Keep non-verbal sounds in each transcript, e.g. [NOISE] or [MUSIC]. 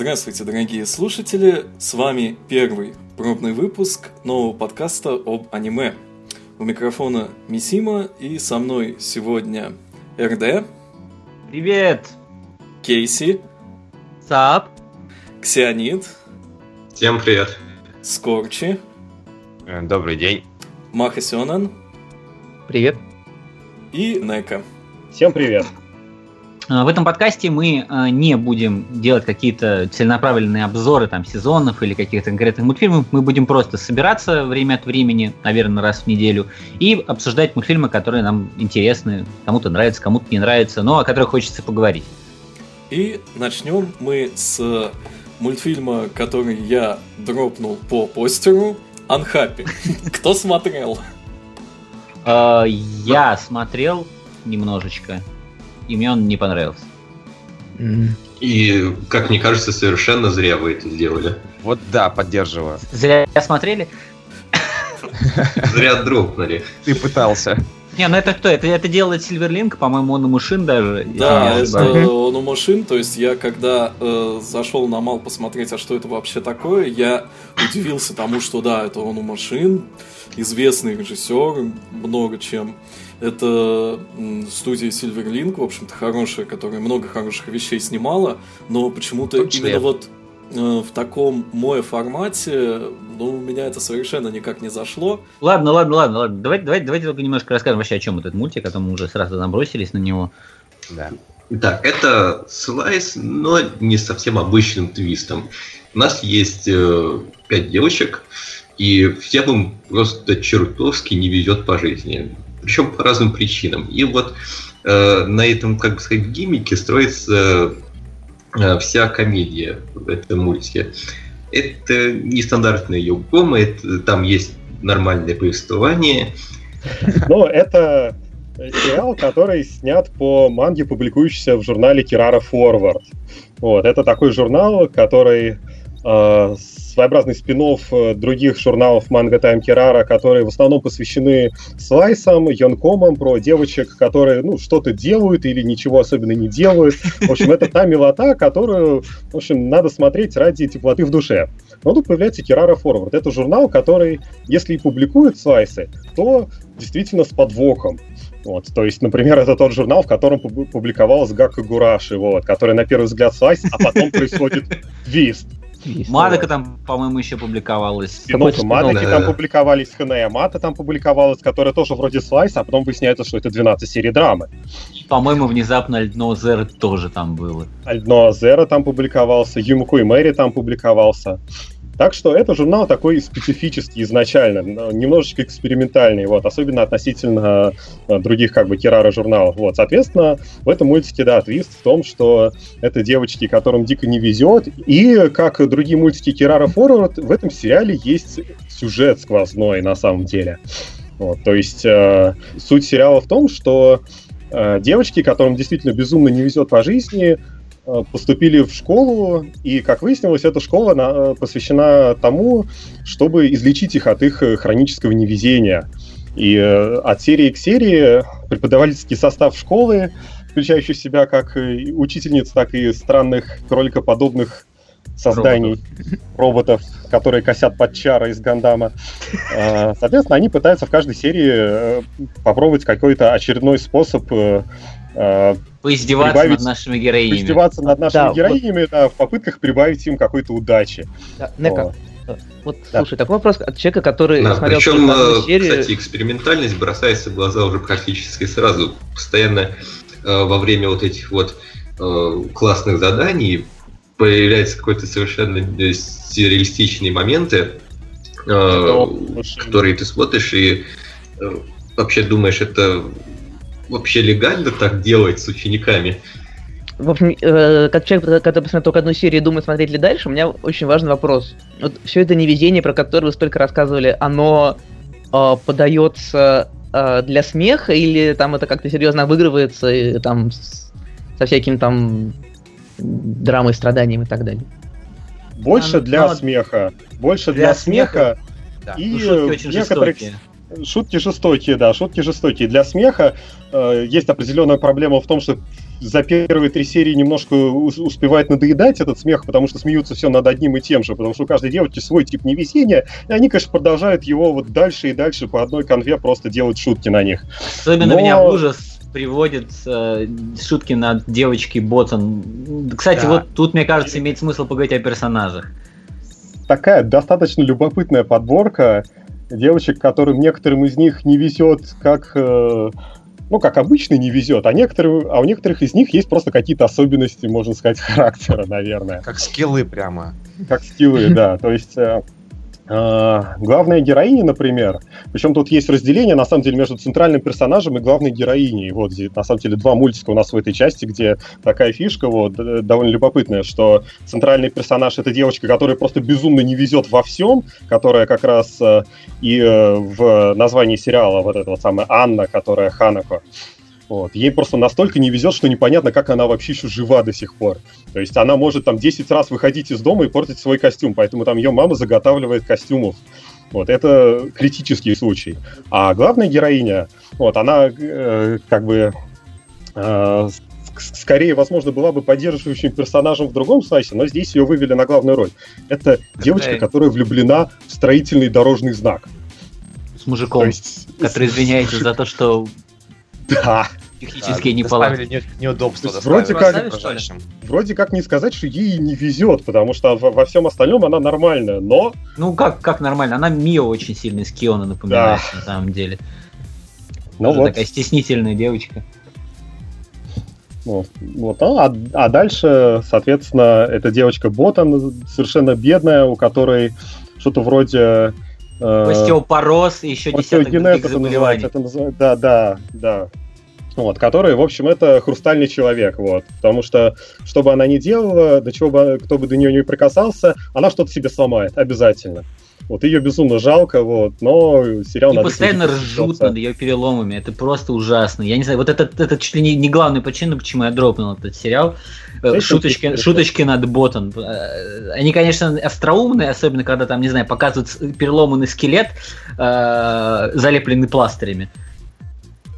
Здравствуйте, дорогие слушатели! С вами первый пробный выпуск нового подкаста об аниме. У микрофона Мисима и со мной сегодня РД. Привет! Кейси. Сап. Ксионид. Всем привет. Скорчи. Э, добрый день. Махасёнан. Привет. И Нека. Всем привет. А, в этом подкасте мы а, не будем делать какие-то целенаправленные обзоры там, сезонов или каких-то конкретных мультфильмов. Мы будем просто собираться время от времени, наверное, раз в неделю, и обсуждать мультфильмы, которые нам интересны, кому-то нравятся, кому-то не нравятся, но о которых хочется поговорить. И начнем мы с мультфильма, который я дропнул по постеру, Unhappy. [LAUGHS] Кто смотрел? А, я смотрел немножечко и мне он не понравился. И, как мне кажется, совершенно зря вы это сделали. Вот да, поддерживаю. Зря смотрели? [LAUGHS] Зря дропнули. Ты пытался. Не, ну это кто? Это, это делает Silverlink, по-моему, он у машин даже. Да, это он у машин. То есть я когда э, зашел на Мал посмотреть, а что это вообще такое, я удивился тому, что да, это он у машин, известный режиссер, много чем. Это студия Silverlink, в общем-то, хорошая, которая много хороших вещей снимала, но почему-то именно вот в таком мое формате, ну, у меня это совершенно никак не зашло. Ладно, ладно, ладно, ладно. Давайте, давайте, давайте только немножко расскажем вообще, о чем этот мультик, а то мы уже сразу набросились на него. Да. Так, это слайс, но не совсем обычным твистом. У нас есть э, пять девочек, и всем им просто чертовски не везет по жизни причем по разным причинам. И вот э, на этом, как бы сказать, гиммике строится э, вся комедия в этом мультике. Это нестандартная Йогома, это, там есть нормальное повествование. Но это сериал, который снят по манге, публикующейся в журнале Kirara Forward. Вот, это такой журнал, который э, своеобразный спин э, других журналов Манга Тайм Кирара, которые в основном посвящены слайсам, йонкомам, про девочек, которые ну, что-то делают или ничего особенно не делают. В общем, это та милота, которую, в общем, надо смотреть ради теплоты в душе. Но тут появляется Кирара Форвард. Это журнал, который, если и публикует слайсы, то действительно с подвохом. Вот, то есть, например, это тот журнал, в котором публиковалась Гака Гураши, вот, который на первый взгляд слайс, а потом происходит твист. Мадока там, по-моему, еще публиковалась. Спин-оффы Мадоки там публиковались, Ханея Мата там публиковалась, которая тоже вроде слайс, а потом выясняется, что это 12 серий драмы. По-моему, внезапно Альдно Зера тоже там было. Альдно Зера там публиковался, Юмку и Мэри там публиковался. Так что это журнал такой специфический изначально, немножечко экспериментальный, вот, особенно относительно э, других как бы Кирара журналов. Вот, соответственно, в этом мультике, да, твист в том, что это девочки, которым дико не везет, и, как другие мультики Кирара Форвард, в этом сериале есть сюжет сквозной на самом деле. Вот, то есть э, суть сериала в том, что э, девочки, которым действительно безумно не везет по жизни, поступили в школу, и, как выяснилось, эта школа э, посвящена тому, чтобы излечить их от их э, хронического невезения. И от серии к серии преподавательский состав школы, включающий в себя как учительниц, так и странных кроликоподобных созданий, роботов, роботов которые косят под чара из Гандама. Соответственно, они пытаются в каждой серии попробовать какой-то очередной способ Поиздеваться прибавить, над нашими героинями. Поиздеваться над нашими да, героинями, вот... да, в попытках прибавить им какой-то удачи. Да, Нека, вот, да. слушай, такой вопрос от человека, который да, смотрел причем, э, серию... кстати, экспериментальность бросается в глаза уже практически сразу. Постоянно э, во время вот этих вот э, классных заданий появляются какой-то совершенно э, сюрреалистичные моменты, э, которые ты смотришь и э, вообще думаешь, это вообще легально так делать с учениками? В общем, э, как человек, который посмотрел только одну серию и думает, смотреть ли дальше, у меня очень важный вопрос. Вот все это невезение, про которое вы столько рассказывали, оно э, подается э, для смеха или там это как-то серьезно обыгрывается и, там с, со всяким там драмой, страданием и так далее? Больше а, для но... смеха. Больше для, для смеха. смеха. Да. И ну, некоторых... жестокие шутки жестокие, да, шутки жестокие. Для смеха э, есть определенная проблема в том, что за первые три серии немножко ус- успевает надоедать этот смех, потому что смеются все над одним и тем же, потому что у каждой девочки свой тип невезения, и они, конечно, продолжают его вот дальше и дальше по одной конве просто делать шутки на них. Особенно Но- меня в ужас приводит э, шутки над девочкой Ботан. Кстати, Да. вот тут, мне кажется, имеет смысл поговорить о персонажах. Такая достаточно любопытная подборка девочек, которым некоторым из них не везет как... э, ну, как обычно не везет, а, некоторым, а у некоторых из них есть просто какие-то особенности, можно сказать, [LAUGHS] характера, наверное. Как скиллы прямо. Как стилы, да. То есть э, главная героиня, например, причем тут есть разделение, на самом деле, между центральным персонажем и главной героиней. Вот, на самом деле, два мультика у нас в этой части, где такая фишка вот, д- довольно любопытная, что центральный персонаж — это девочка, которая просто безумно не везет во всем, которая как раз э, и э, в названии сериала вот эта вот самая Анна, которая Ханако, вот. Ей просто настолько не везет, что непонятно, как она вообще еще жива до сих пор. То есть она может там 10 раз выходить из дома и портить свой костюм, поэтому там ее мама заготавливает костюмов. Вот, это критический случай. А главная героиня, вот, она э, как бы э, скорее, возможно, была бы поддерживающим персонажем в другом слайсе, но здесь ее вывели на главную роль. Это девочка, Какая? которая влюблена в строительный дорожный знак. С мужиком, есть, который извиняется за то, что да, технические Да, неполадки. неудобства. Есть вроде как- вроде как не сказать, что ей не везет, потому что во, во всем остальном она нормальная, но Ну, как, как нормально. Она Мио очень сильно из Киона напоминает, на самом деле. ну Тоже вот, такая стеснительная девочка. ну, вот, а, а дальше, соответственно, эта девочка Ботан совершенно бедная, у которой что-то вроде Остеопороз и еще десяток других заболеваний. это называется, да, да, да. Вот, который, в общем, это хрустальный человек, вот, потому что, что бы она ни делала, до чего бы, кто бы до нее не прикасался, она что-то себе сломает, обязательно. Вот ее безумно жалко, вот, но сериал И над этим постоянно ржут над ее переломами. Это просто ужасно. Я не знаю, вот это, это чуть ли не, не главная причина, почему я дропнул этот сериал. Э, Шуточки, шуточки над ботом. Э, Они, конечно, остроумные, особенно когда там, не знаю, показывают переломанный скелет, э, залепленный пластырями.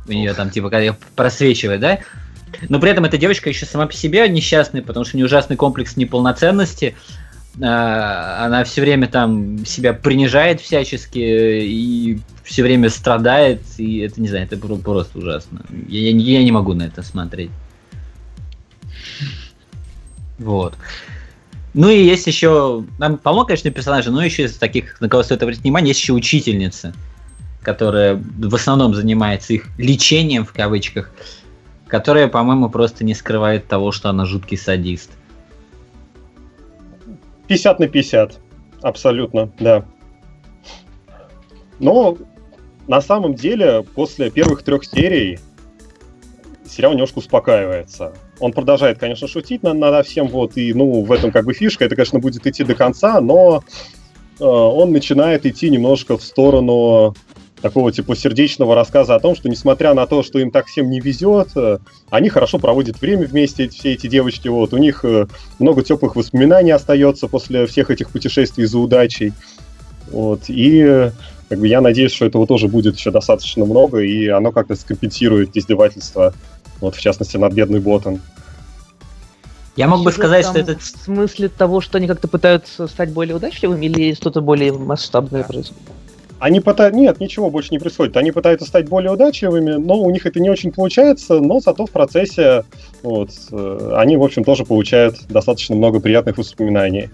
У нее там, типа, когда её просвечивает, да? Но при этом эта девочка еще сама по себе несчастная, потому что у нее ужасный комплекс неполноценности. Она все время там себя принижает всячески и все время страдает, и это, не знаю, это про- просто ужасно. Я, я я не могу на это смотреть. Вот. Ну и есть еще, там полно, конечно, персонажей, но еще из таких, на кого стоит обратить внимание, есть еще учительница, которая в основном занимается их лечением, в кавычках, которая, по-моему, просто не скрывает того, что она жуткий садист. 50 на 50. Абсолютно, да. Но на самом деле, после первых трех серий сериал немножко успокаивается. Он продолжает, конечно, шутить над, над всем, вот, и, ну, в этом как бы фишка, это, конечно, будет идти до конца, но э, он начинает идти немножко в сторону такого, типа, сердечного рассказа о том, что, несмотря на то, что им так всем не везет, э, они хорошо проводят время вместе, все эти девочки, вот, у них э, много теплых воспоминаний остается после всех этих путешествий за удачей. Вот, и как бы я надеюсь, что этого тоже будет еще достаточно много, и оно как-то скомпенсирует издевательство, вот, в частности, над бедной Ботан. Я мог бы сказать, что этот... В смысле того, что они как-то пытаются стать более удачливыми или что-то более масштабное происходит? Они пытаются... Нет, ничего больше не происходит. Они пытаются стать более удачливыми, но у них это не очень получается, но зато в процессе вот, э, они, в общем, тоже получают достаточно много приятных воспоминаний.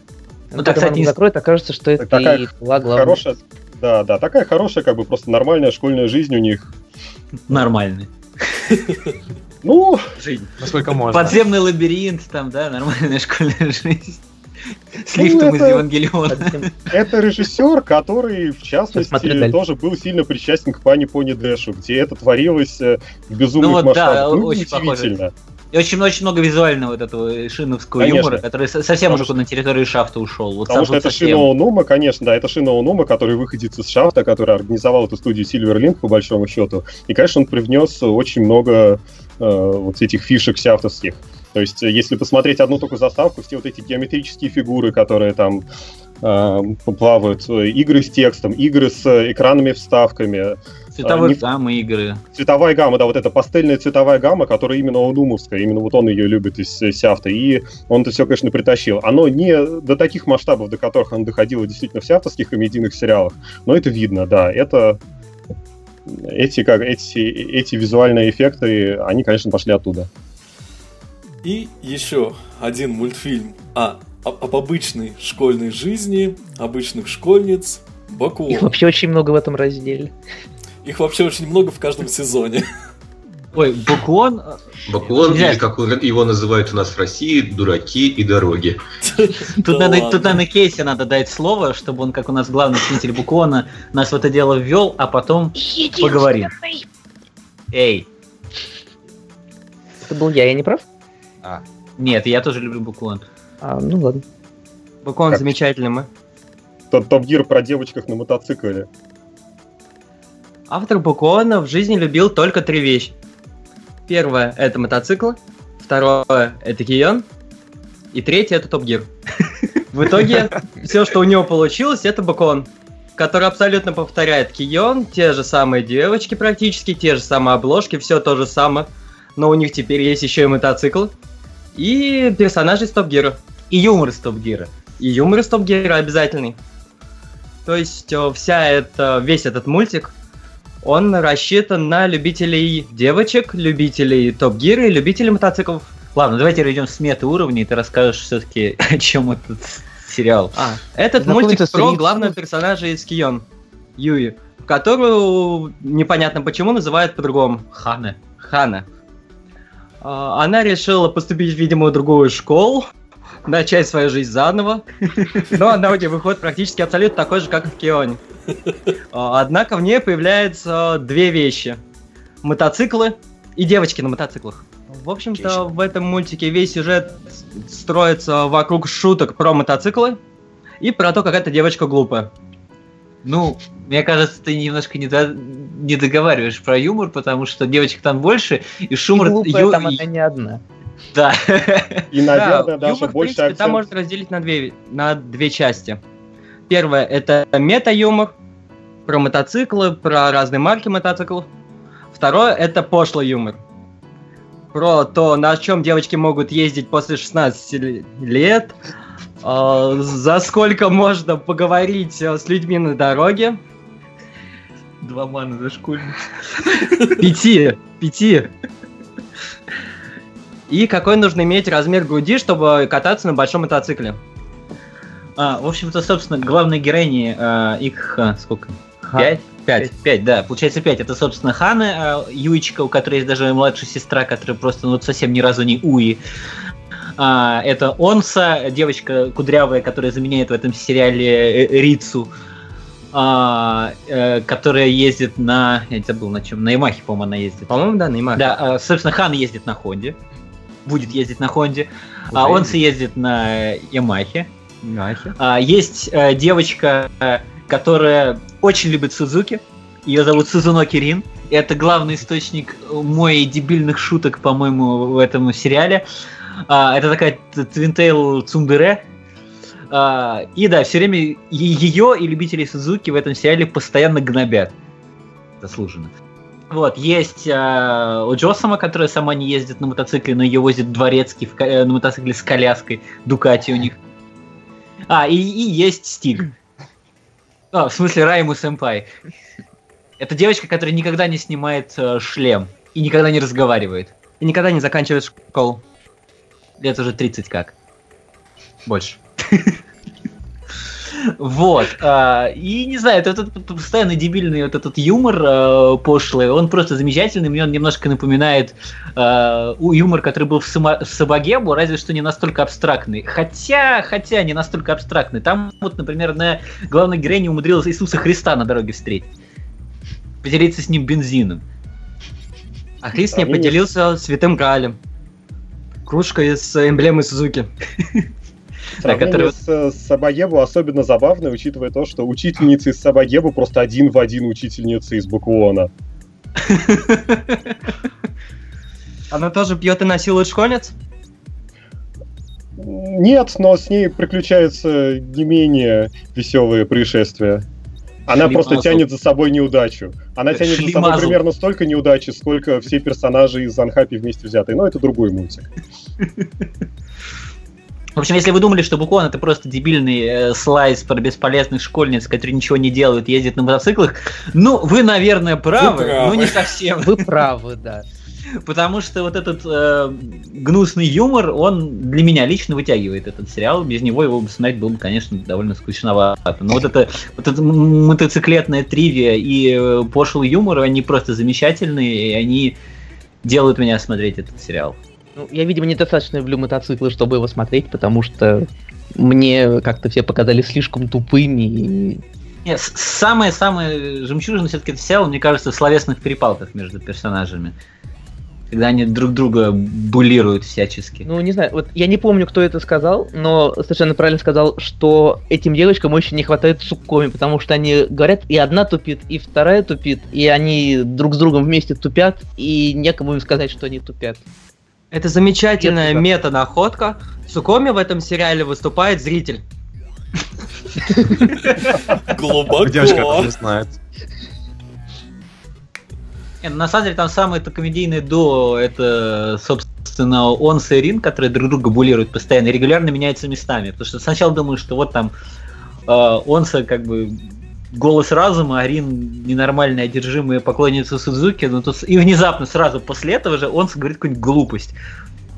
Ну, так, кстати, закроет, окажется, что это Такая и была главная. Хорошая... Да, да, такая хорошая, как бы просто нормальная школьная жизнь у них. Нормальный. Ну, Жизнь. Насколько можно. Подземный лабиринт, там, да, нормальная школьная жизнь. С Ну, лифтом из это- Евангелиона. это режиссер, который, в частности, тоже был сильно причастен к Пани Пони Дэшу, где это творилось э, в безумных Ну вот да, масштабах. Ну, очень похоже. удивительно. И очень, очень много визуального вот этого шиновского Конечно. юмора, который со- совсем Потому уже на территорию шафта ушел. Вот Потому что вот это совсем. Шино Онума, конечно, да, это Шино Онума, который выходит из Шафта, который организовал эту студию Silverlink, по большому счету. И, конечно, он привнес очень много вот этих фишек шафтовских. То есть, э, если посмотреть одну только заставку, все вот эти геометрические фигуры, которые там э, плавают, э, игры с текстом, игры с э, экранными вставками, Цветовой не- гаммы игры. цветовая гамма, да, вот эта пастельная цветовая гамма, которая именно онумовская, именно вот он ее любит из э, Сяфта, и он это все, конечно, притащил. Оно не до таких масштабов, до которых оно доходило действительно в сяфтовских комедийных сериалах, но это видно, да, это эти, как, эти, эти визуальные эффекты, они, конечно, пошли оттуда. И еще один мультфильм о, об, об обычной школьной жизни, обычных школьниц, Бакуон. Их вообще очень много в этом разделе. Их вообще очень много в каждом сезоне. Ой, Буквон... Баклон, Нельзя. или как его называют у нас в России, дураки и дороги. [LAUGHS] Тут, надо, наверное, Кейси надо дать слово, чтобы он, как у нас главный ценитель Буквона, нас в это дело ввел, а потом поговорим. Эй, Это был я, я не прав? А, нет, я тоже люблю Буквон. А, ну ладно. Бакон Как? замечательный мы. Топ-Гир про девочках на мотоцикле. Автор Букона в жизни любил только три вещи. Первое — это мотоциклы. Второе — это Кион. И третье — это Топ Гир. В итоге все, что у него получилось, это Бакон, который абсолютно повторяет Кион, те же самые девочки практически, те же самые обложки, все то же самое. Но у них теперь есть еще и мотоцикл. И персонажи из Топ Гира. И юмор из Топ Гира. И юмор из Топ Гира обязательный. То есть э, вся эта, весь этот мультик, он рассчитан на любителей девочек, любителей Топ Гира и любителей мотоциклов. Ладно, давайте перейдем с мета уровня, и ты расскажешь все-таки, [LAUGHS] о чем этот сериал. А, этот мультик про Риксом. главного персонажа из Кион, Юи, которую непонятно почему называют по-другому. Хана. Хана. А, Она решила поступить, видимо, в другую школу, начать свою жизнь заново, но она у нее выходит практически абсолютно такой же, как и в Кионе. А, Однако в ней появляются две вещи. Мотоциклы и девочки на мотоциклах. В общем-то, в этом мультике весь сюжет строится вокруг шуток про мотоциклы и про то, как эта девочка глупая. Ну, мне кажется, ты немножко не, до- не договариваешь про юмор, потому что девочек там больше, и шумор... И глупая ю- там она не одна. Да. И, наверное, Да, даже юмор, в больше принципе, там акцент- можно разделить на две, на две части. Первое это мета-юмор про мотоциклы, про разные марки мотоциклов. Второе это пошлый юмор. Про то, на чем девочки могут ездить после 16 лет, э, за сколько можно поговорить э, с людьми на дороге. Два мана за школьник. Пяти, пяти. И какой нужно иметь размер груди, чтобы кататься на большом мотоцикле? А, в общем-то, собственно, главной героини, а, их а, сколько? Ха- Пять? Пять. Пять, да. Получается пять. Это, собственно, Хана, а, Юичка, у которой есть даже младшая сестра, которая просто ну, совсем ни разу не Уи. А, это Онса, девочка кудрявая, которая заменяет в этом сериале э, Рицу, а, э, которая ездит на... Я не забыл на чем. На Ямахе, по-моему, она ездит. По-моему, да, Неймар. Да, а, собственно, Хан ездит на Хонде. Будет ездить на Хонде. А Уже Онса ездит на Ямахе. А, есть э, девочка, э, которая очень любит Сузуки. Ее зовут Сузуно Кирин. Это главный источник моей дебильных шуток, по-моему, в этом сериале. А, это такая твинтейл Цундере. А, и да, все время ее и любителей Сузуки в этом сериале постоянно гнобят. Заслуженно. Вот, есть э, у Джосама, которая сама не ездит на мотоцикле, но ее возит дворецкий в э, на мотоцикле с коляской. Дукати у них. А, и, и есть Стиг. А, в смысле Райму Сэмпай. Это девочка, которая никогда не снимает э, шлем и никогда не разговаривает. И никогда не заканчивает школу. Лет уже 30 как. Больше. [LAUGHS] Вот. а, И не знаю, это этот постоянно дебильный вот этот юмор э, пошлый, он просто замечательный. Мне он немножко напоминает у- юмор, который был в, Сабагебу, разве что не настолько абстрактный. Хотя, хотя не настолько абстрактный. Там вот, например, на главной героине умудрилась Иисуса Христа на дороге встретить. Поделиться с ним бензином. А Хрис не поделился святым Граалем. Кружкой с эмблемой Сузуки. [LAUGHS] Сравнение который- с, с Сабаебу особенно забавно, учитывая то, что учительница из Сабаебу просто один в один учительница из Букуона. [LAUGHS] Она тоже пьет и насилует школьниц? Нет, но с ней приключаются не менее веселые происшествия. Она просто Шлемазл. тянет за собой неудачу. Она тянет за собой примерно столько неудачи, сколько все персонажи из Анхапи вместе взятые. Но это другой мультик. [LAUGHS] В общем, если вы думали, что Букон это просто дебильный э, слайс про бесполезных школьниц, которые ничего не делают, ездят на мотоциклах, ну, вы, наверное, правы, правы. но не совсем. Вы правы, да. Потому что вот этот э, гнусный юмор, он для меня лично вытягивает этот сериал. Без него его бы смотреть было бы, конечно, довольно скучновато. Но вот это, вот это мотоциклетная тривия и э, пошлый юмор, они просто замечательные, и они делают меня смотреть этот сериал. Ну, я, видимо, недостаточно люблю мотоциклы, чтобы его смотреть, потому что мне как-то все показались слишком тупыми. и- Нет, с- Самое-самое жемчужина все-таки сериал, мне кажется, в словесных перепалках между персонажами. Когда они друг друга булируют всячески. Ну, не знаю, вот я не помню, кто это сказал, но совершенно правильно сказал, что этим девочкам очень не хватает суккоми, потому что они говорят, и одна тупит, и вторая тупит, и они друг с другом вместе тупят, и некому им сказать, что они тупят. Это замечательная мета-находка. В Сукоме в этом сериале выступает зритель. Глубоко. Девушка не знает. Не, ну, на самом деле там самое это комедийное дуо, это, собственно, он и Рин, которые друг друга булируют постоянно, и регулярно меняются местами. Потому что сначала думаю, что вот там э, Онса как бы голос разума, а Рин ненормальная, одержимая поклонница Судзуки, но тут и внезапно сразу после этого же Онса говорит какую-нибудь глупость,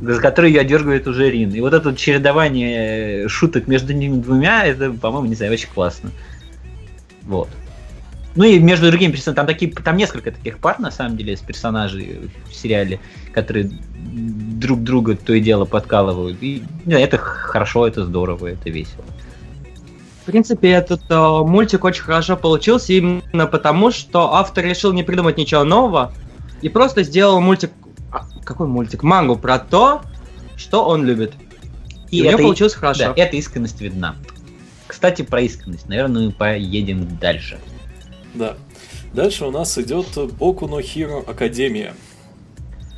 за которую ее одергивает уже Рин. И вот это чередование шуток между ними двумя, это, по-моему, не знаю, очень классно. Вот. Ну и между другими персонажами, там, такие, там несколько таких пар, на самом деле, из персонажей в сериале, которые друг друга то и дело подкалывают. И ну, это хорошо, это здорово, это весело. В принципе, этот э, мультик очень хорошо получился именно потому, что автор решил не придумать ничего нового и просто сделал мультик... а, какой мультик? Мангу про то, что он любит. И, у него это, получилось хорошо. Да, эта искренность видна. Кстати, про искренность. Наверное, мы поедем дальше. Да. Дальше у нас идет Боку но Хиро Академия.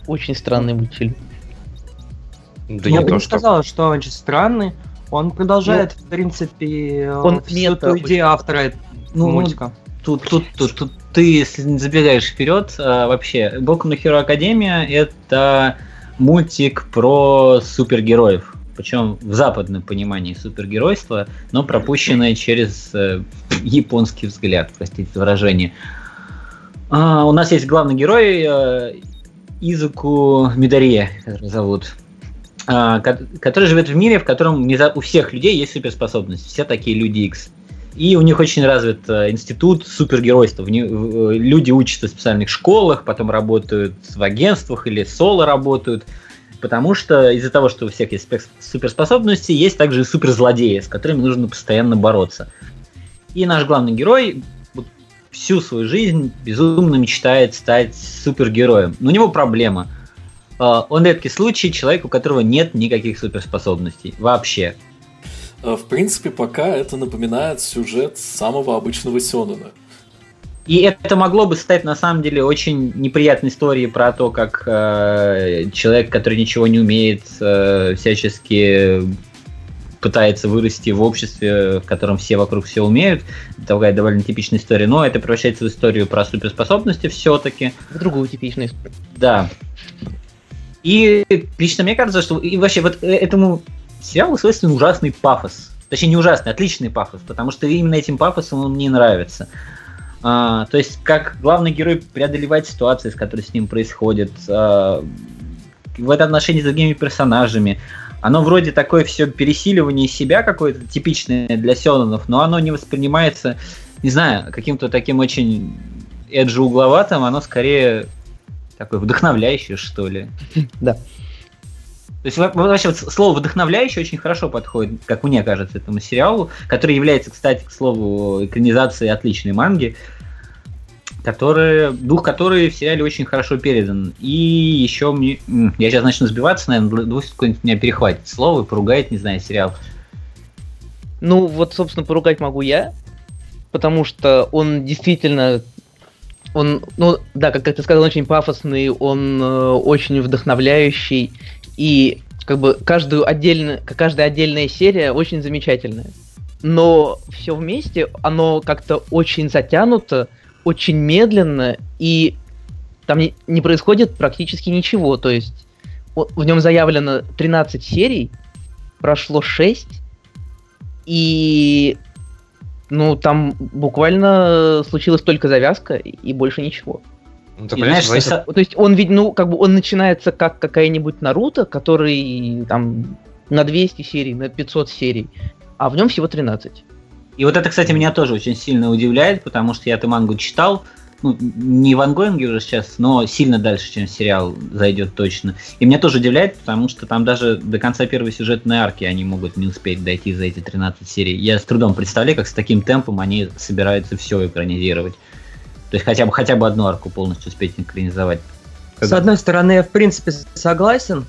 Очень странный мультфильм. Да Я не бы то, не что... сказал, что он очень странный. Он продолжает, в принципе, э, он всю мета ту очень. идею автора Ну, мультика. Тут, тут, тут, тут ты забегаешь вперед, а, вообще, Боку на Херо Академия это мультик про супергероев. Причем в западном понимании супергеройства, но пропущенное через э, японский взгляд, простите за выражение. А, у нас есть главный герой э, Изуку Мидария, который зовут, который живет в мире, в котором у всех людей есть суперспособность. Все такие люди X. И у них очень развит э, институт супергеройства. Э, люди учатся в специальных школах, потом работают в агентствах или соло работают. Потому что из-за того, что у всех есть суперспособности, есть также и суперзлодеи, с которыми нужно постоянно бороться. И наш главный герой всю свою жизнь безумно мечтает стать супергероем. Но у него проблема. Э, Он редкий случай человек, у которого нет никаких суперспособностей. Вообще. Э, В принципе, пока это напоминает сюжет самого обычного Сёнэна. И это могло бы стать на самом деле очень неприятной историей про то, как э, человек, который ничего не умеет, э, всячески пытается вырасти в обществе, в котором все вокруг все умеют. Такая довольно типичная история. Но это превращается в историю про суперспособности все-таки. В другую типичную историю. Да. И лично мне кажется, что и вообще вот э, этому сериалу свойственен ужасный пафос. Точнее, не ужасный, отличный пафос, потому что именно этим пафосом он мне нравится. А, то есть, как главный герой преодолевает ситуации, с которыми с ним происходят, а, в этом отношении с другими персонажами. Оно вроде такое все пересиливание себя какое-то типичное для Сёнонов, но оно не воспринимается, не знаю, каким-то таким очень эджи угловатым, оно скорее такое вдохновляющее, что ли. [LAUGHS] Да. То есть во- вообще вот слово вдохновляющее очень хорошо подходит, как мне кажется, этому сериалу, который является, кстати, к слову, экранизацией отличной манги, который, дух которой в сериале очень хорошо передан. И еще мне... Я сейчас начну сбиваться, наверное, двух секунд меня перехватит слово и поругает, не знаю, сериал. Ну, вот, собственно, поругать могу я, потому что он действительно, он, ну, да, как, ты сказал, очень пафосный, он э, очень вдохновляющий, и как бы каждую отдельно, каждая отдельная серия очень замечательная. но все вместе, оно как-то очень затянуто, очень медленно, и там не, не происходит практически ничего. То есть в нем заявлено 13 серий, прошло 6, и ну там буквально случилась только завязка и больше ничего. Ну, ты И понимаешь, знаешь, зависит- со- То есть он ведь, ну, как бы он начинается как какая-нибудь Наруто, который там на 200 серий, на 500 серий, а в нем всего 13. И вот это, кстати, меня тоже очень сильно удивляет, потому что я эту мангу читал, ну, не в ангоинге уже сейчас, но сильно дальше, чем сериал зайдет точно. И меня тоже удивляет, потому что там даже до конца первой сюжетной арки они могут не успеть дойти за эти 13 серий. Я с трудом представляю, как с таким темпом они собираются все экранизировать. То есть хотя бы, хотя бы одну арку полностью успеть экранизовать. Как- С одной стороны, я в принципе согласен.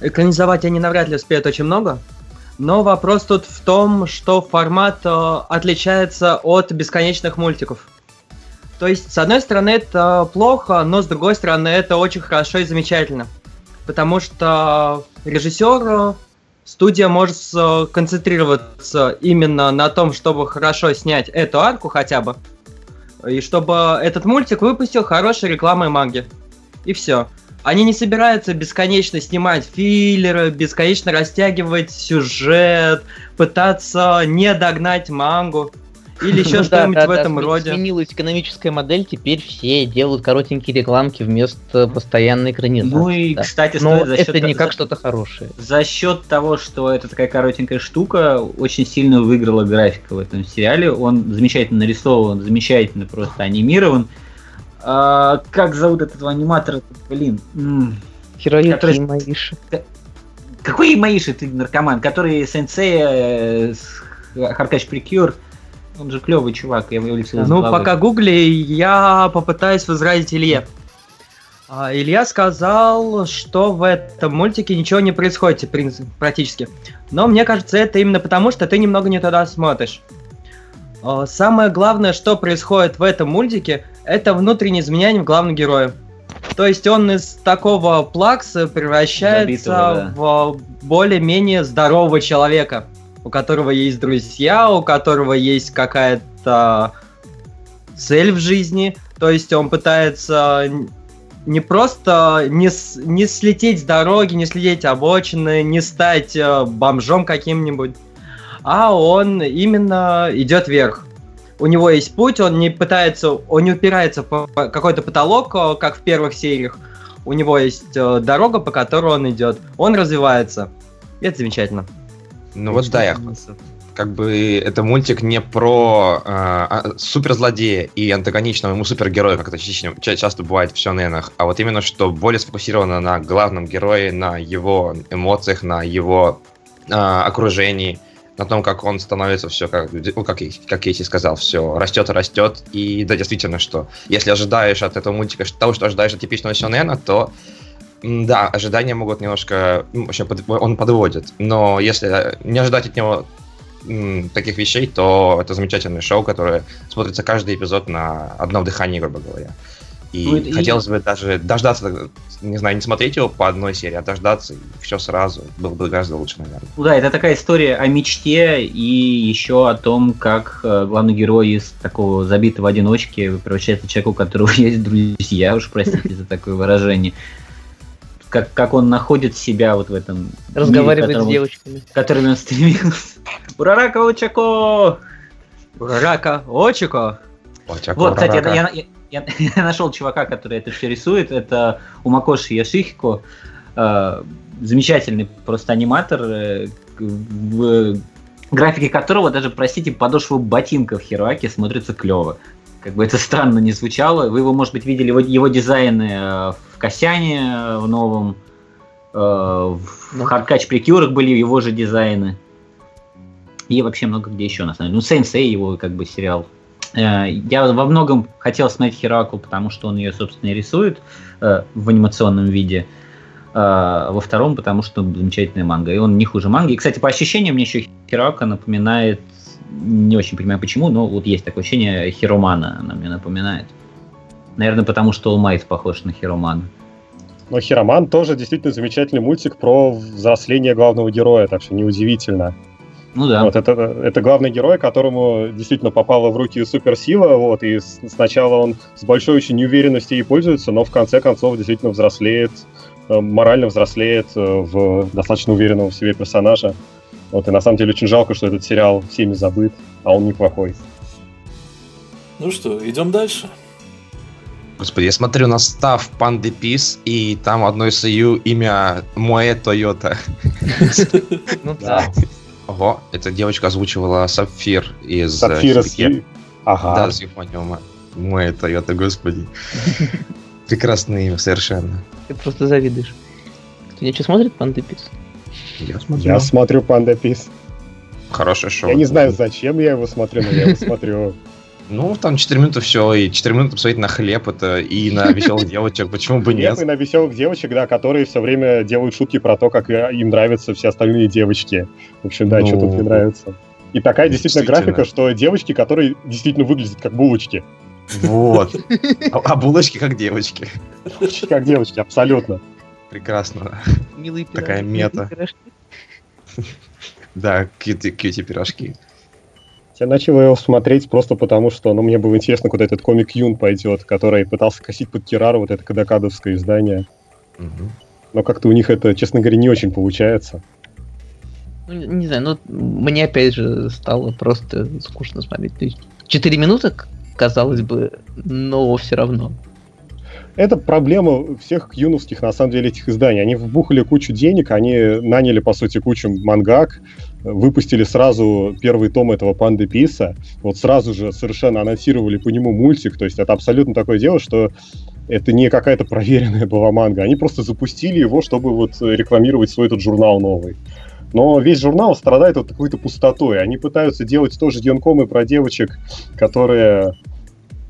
Экранизовать они навряд ли успеют очень много. Но вопрос тут в том, что формат э, отличается от бесконечных мультиков. То есть, с одной стороны, это плохо, но с другой стороны, это очень хорошо и замечательно. Потому что режиссер, э, студия может сконцентрироваться именно на том, чтобы хорошо снять эту арку хотя бы. И чтобы этот мультик выпустил хорошей рекламой манги. И все. Они не собираются бесконечно снимать филлеры, бесконечно растягивать сюжет, пытаться не догнать мангу или еще Ну да, что-нибудь в этом роде. Сменилась экономическая модель, теперь все делают коротенькие рекламки вместо постоянной экранизации. Ну и, кстати, Но это не как что-то хорошее. За счет того, что это такая коротенькая штука, очень сильно выиграла графика в этом сериале. Он замечательно нарисован, замечательно просто анимирован. А, как зовут этого аниматора? Блин. Хироюки Который- Маиши. Какой Маиши ты наркоман? Который сенсей э, Харкач Прикюр. Он же клевый чувак, я вылетел из Ну, головы. пока гугли, я попытаюсь возразить Илье. А, Илья сказал, что в этом мультике ничего не происходит практически. Но мне кажется, это именно потому, что ты немного не туда смотришь. А, Самое главное, что происходит в этом мультике, это внутреннее изменение в главного героя. То есть он из такого плакса превращается Забитого, в более-менее здорового человека, у которого есть друзья, у которого есть какая-то цель в жизни. То есть он пытается не просто не, не слететь с дороги, не слететь обочины, не стать э, бомжом каким-нибудь, а он именно идет вверх. У него есть путь, он не пытается, он не упирается в какой-то потолок, э, как в первых сериях. У него есть э, дорога, по которой он идет. Он развивается. И это замечательно. Ну вот да, я как бы это мультик не про э, а, суперзлодея и антагоничного ему супергероя, как это ча- ча- часто бывает в сёнэнах, а вот именно что более сфокусировано на главном герое, на его эмоциях, на его э, окружении, на том, как он становится все, как, ну, как, как Кейси сказал, все растет и растет. И да, действительно, что если ожидаешь от этого мультика того, что ожидаешь от типичного сёнэна, то да, ожидания могут немножко, ну, в общем, под- он подводит. Но если не ожидать от него таких вещей, то это замечательное шоу, которое смотрится каждый эпизод на одном дыхании, грубо говоря. И Ну, это и- хотелось бы даже дождаться, не знаю, не смотреть его по одной серии, а дождаться и все сразу. Было бы гораздо лучше, наверное. Ну да, это такая история о мечте и еще о том, как э, главный герой из такого забитого одиночки превращается в человека, у которого [LAUGHS] есть друзья, уж простите за такое выражение. Как, как он находит себя вот в этом мире, Разговаривает с которому- девочками. к которому он стремился. Урарака Учако! Рака, Очико. Вот, кстати, я, я- я- я нашел чувака, который это все рисует. Это Умакоши Яшихико. Э, замечательный просто аниматор, э, в графике которого даже, простите, подошва ботинков Хероаки смотрится клево. Как бы это странно не звучало. Вы его, может быть, видели его, его дизайны э, в э, в новом, э, в Да. Хардкач Прикюрах были его же дизайны. И вообще много где еще, на самом деле. Ну, Сенсей, его как бы сериал. Э, Я во многом хотел смотреть Хераку, потому что он ее, собственно, и рисует э, в анимационном виде. А во втором, потому что замечательная манга. И он не хуже манги. И, кстати, по ощущениям мне еще Херака напоминает, не очень понимаю почему, но вот есть такое ощущение Хиромана она мне напоминает. Наверное, потому что All Might похож на Хиромана. Но Хироман тоже действительно замечательный мультик про взросление главного героя, так что неудивительно. Ну да. Вот это, это главный герой, которому действительно попала в руки суперсила, вот, и с- сначала он с большой очень неуверенностью ей пользуется, но в конце концов действительно взрослеет, э, морально взрослеет э, в достаточно уверенного в себе персонажа. Вот, и на самом деле очень жалко, что этот сериал всеми забыт, а он неплохой. Ну что, идем дальше. Господи, я смотрю на став Панды Пис, и там одной сою имя Моэ Тойота. [LAUGHS] Ну да. Ого, эта девочка озвучивала Сапфир из э, Сапфира. Ага. Да, с Япониума. Моэ Тойота, господи. [LAUGHS] Прекрасное имя, совершенно. Ты просто завидуешь. Ты ничего смотрит Панды Пис? Я смотрю. Я смотрю Панда Пис. Хорошее шоу. Я не знаю, зачем я его смотрю, но я его смотрю. Ну, там 4 минуты все, и 4 минуты посмотреть на хлеб это и на веселых [LAUGHS] девочек, почему бы нет? Нет, и на веселых девочек, да, которые все время делают шутки про то, как э, им нравятся все остальные девочки. В общем, да, Ну, что тут не нравится. И такая действительно, действительно. графика, что девочки, которые действительно выглядят как булочки. Вот. [LAUGHS] А, а булочки как девочки. Булочки Как девочки, абсолютно. Прекрасно. Милые пирожки. Такая мета. милые пирожки. [LAUGHS] Да, кьюти, кьюти пирожки. Я начал его смотреть просто потому, что ну, мне было интересно, куда этот комик Юн пойдет, который пытался косить под Кирару, вот это кадакадовское издание. Мгм. Но как-то у них это, честно говоря, не очень получается. Ну, не знаю, ну, мне опять же стало просто скучно смотреть. То есть 4 минуты, казалось бы, но все равно. Это проблема всех юновских, на самом деле, этих изданий. Они вбухали кучу денег, они наняли, по сути, кучу мангак, выпустили сразу первый том этого Панды Писа, вот сразу же совершенно анонсировали по нему мультик, то есть это абсолютно такое дело, что это не какая-то проверенная была манга, они просто запустили его, чтобы вот рекламировать свой этот журнал новый. Но весь журнал страдает вот какой-то пустотой. Они пытаются делать тоже ёнкомы про девочек, которые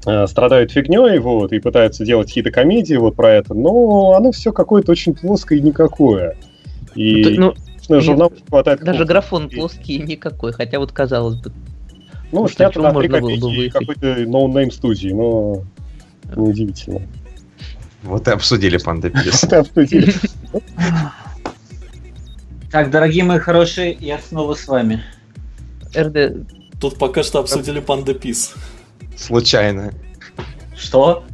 э, страдают фигней, вот, и пытаются делать какие-то комедии вот про это, но оно все какое-то очень плоское и никакое. И, Ну, ну, конечно, журнал хватает даже какого-то- графон плоский никакой, хотя вот казалось бы. Ну, ну, снято на 3 можно было бы копейки выехать? какой-то no-name студии, но неудивительно. Вот и обсудили Панда Пис. Это обсудили. Так, дорогие мои хорошие, я снова с вами. РД... Тут пока что обсудили Панда Пис. Случайно. Что?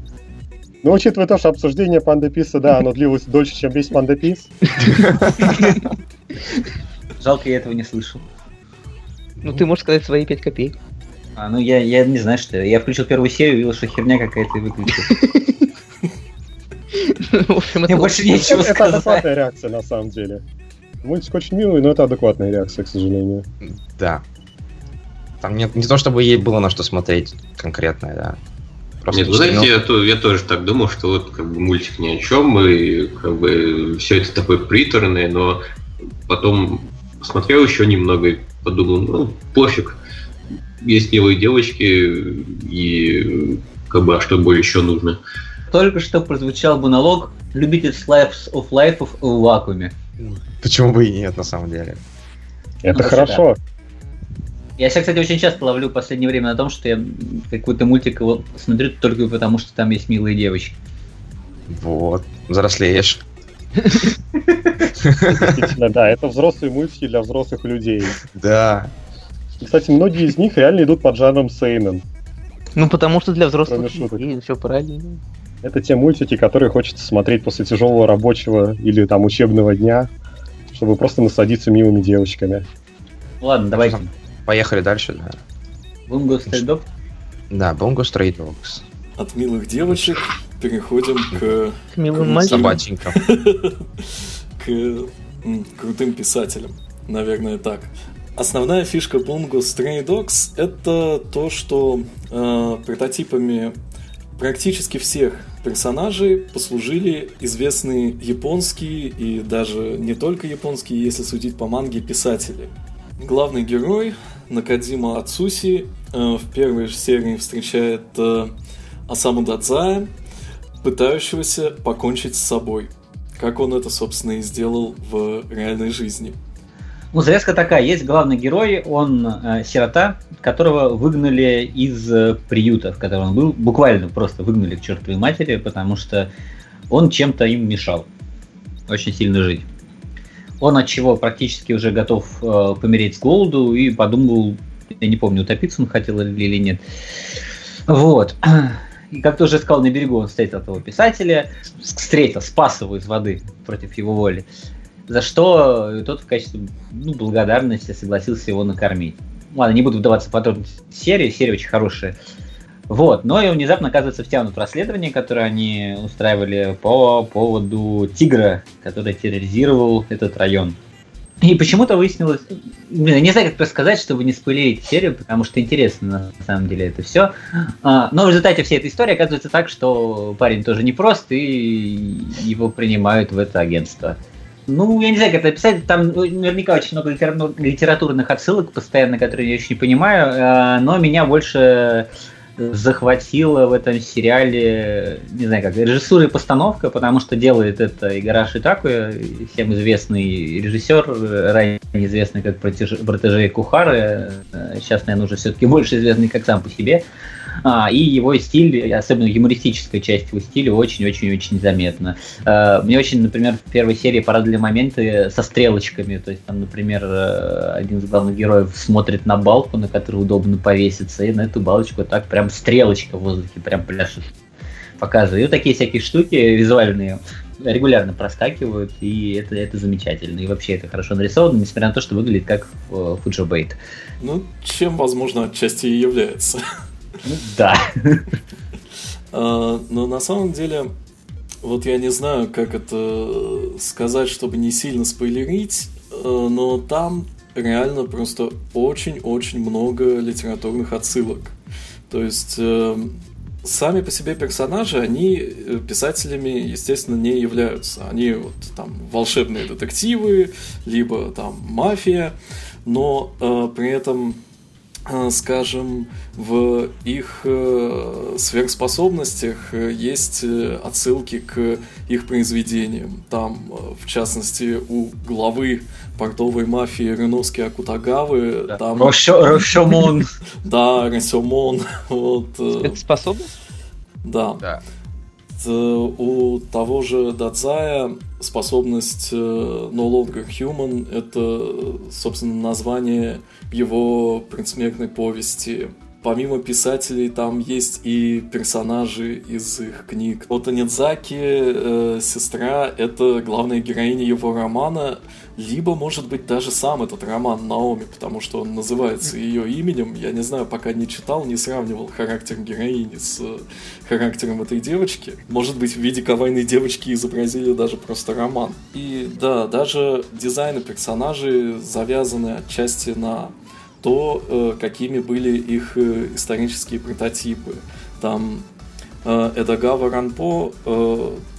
Но учитывая то, что обсуждение Панда Писа, да, оно длилось дольше, чем весь Панда Пис. [LAUGHS] Жалко, я этого не слышал. Ну, ты можешь сказать свои 5 копеек. А, ну я, я не знаю, что. Я включил первую серию, увидел, что херня какая-то и выключил. [LAUGHS] В общем, Мне это больше нечего Это сказать. адекватная реакция, на самом деле. Мультик очень милый, но это адекватная реакция, к сожалению. Да. Там нет, не то, чтобы ей было на что смотреть конкретно, да. Просто Нет, вы знаете, я, то- я тоже так думал, что вот как бы мультик ни о чем, и как бы все это такое приторное, но потом посмотрел еще немного и подумал, ну, пофиг. Есть милые девочки, и как бы, а что более еще нужно? Только что прозвучал монолог любитель Slice of Life в вакууме. Почему бы и нет, на самом деле. Это Ну, хорошо. Я себя, кстати, очень часто ловлю в последнее время на том, что я какой-то мультик его смотрю только потому, что там есть милые девочки. Вот. Взрослеешь. Да, это взрослые мультики для взрослых людей. Да. Кстати, многие из них реально идут под жанром Сейнен. Ну, потому что для взрослых людей все правильно. Это те мультики, которые хочется смотреть после тяжелого рабочего или там учебного дня, чтобы просто насладиться милыми девочками. Ладно, давайте. Поехали дальше, да. Stray Dog. Да, Stray Dogs. От милых девочек переходим к, [LAUGHS] К милым К мальчикам. К крутым писателям. Наверное, так. Основная фишка Bungo Stray Dogs это то, что э, прототипами практически всех персонажей послужили известные японские и даже не только японские, если судить по манге, писатели. Главный герой Накадима Ацуси э, в первой же серии встречает э, Осаму Дадзая, пытающегося покончить с собой. Как он это, собственно, и сделал в реальной жизни. Ну, завязка такая. Есть главный герой, он э, сирота, которого выгнали из э, приюта, в котором он был. Буквально просто выгнали к чертовой матери, потому что он чем-то им мешал. Очень сильно жить. он от чего практически уже готов э, помереть с голоду и подумал, я не помню, утопиться он хотел или нет. Вот. [CLEARS THROAT] Как ты уже сказал, на берегу он встретил этого писателя, встретил, спас его из воды против его воли. За что тот в качестве ну, благодарности согласился его накормить. Ладно, не буду вдаваться в подробности серии, серия очень хорошая. Вот, но и внезапно оказывается втянут в расследование, которое они устраивали по поводу тигра, который терроризировал этот район. И почему-то выяснилось, не знаю, как это сказать, чтобы не спылить серию, потому что интересно на самом деле это все. А, но в результате всей этой истории оказывается так, что парень тоже непрост, и его принимают в это агентство. Ну, я не знаю, как это описать. Там ну, наверняка очень много литературных отсылок постоянно, которые я еще не понимаю, а, но меня больше захватила в этом сериале, не знаю как, режиссура и постановка, потому что делает это Игораш Итакуя, всем известный режиссер, ранее известный как протеже Кухары, сейчас, наверное, уже все-таки больше известный как сам по себе. А, и его стиль, особенно юмористическая часть его стиля, очень-очень-очень заметна. А, мне очень, например, в первой серии порадовали моменты со стрелочками. То есть там, например, э, один из главных героев смотрит на балку, на которую удобно повеситься, и на эту балочку так прям стрелочка в воздухе прям пляшет показывает. И такие всякие штуки визуальные регулярно проскакивают, и это, это замечательно. И вообще это хорошо нарисовано, несмотря на то, что выглядит как э, Фуджобейт. Ну, чем, возможно, отчасти и является. Ну, да. А, но на самом деле, вот я не знаю, как это сказать, чтобы не сильно спойлерить, а, но там реально просто очень-очень много литературных отсылок. То есть э, сами по себе персонажи, они э, писателями, естественно, не являются. Они вот там волшебные детективы, либо там мафия, но э, при этом скажем, в их э, сверхспособностях э, есть отсылки к их произведениям. Там, в частности, у главы портовой мафии Реноски Акутагавы. Да. Там... Рошомон. [LAUGHS] Да, Рошомон. [LAUGHS] Вот. Способность? Да. да. У того же Дадзая способность No Longer Human — это, собственно, название его предсмертной повести. Помимо писателей, там есть и персонажи из их книг. Вот Анидзаки, э, сестра, это главная героиня его романа, либо, может быть, даже сам этот роман Наоми, потому что он называется ее именем. Я не знаю, пока не читал, не сравнивал характер героини с э, характером этой девочки. Может быть, в виде кавайной девочки изобразили даже просто роман. И да, даже дизайны персонажей завязаны отчасти на то, э, какими были их э, исторические прототипы. Там э, Эдагава Ранпо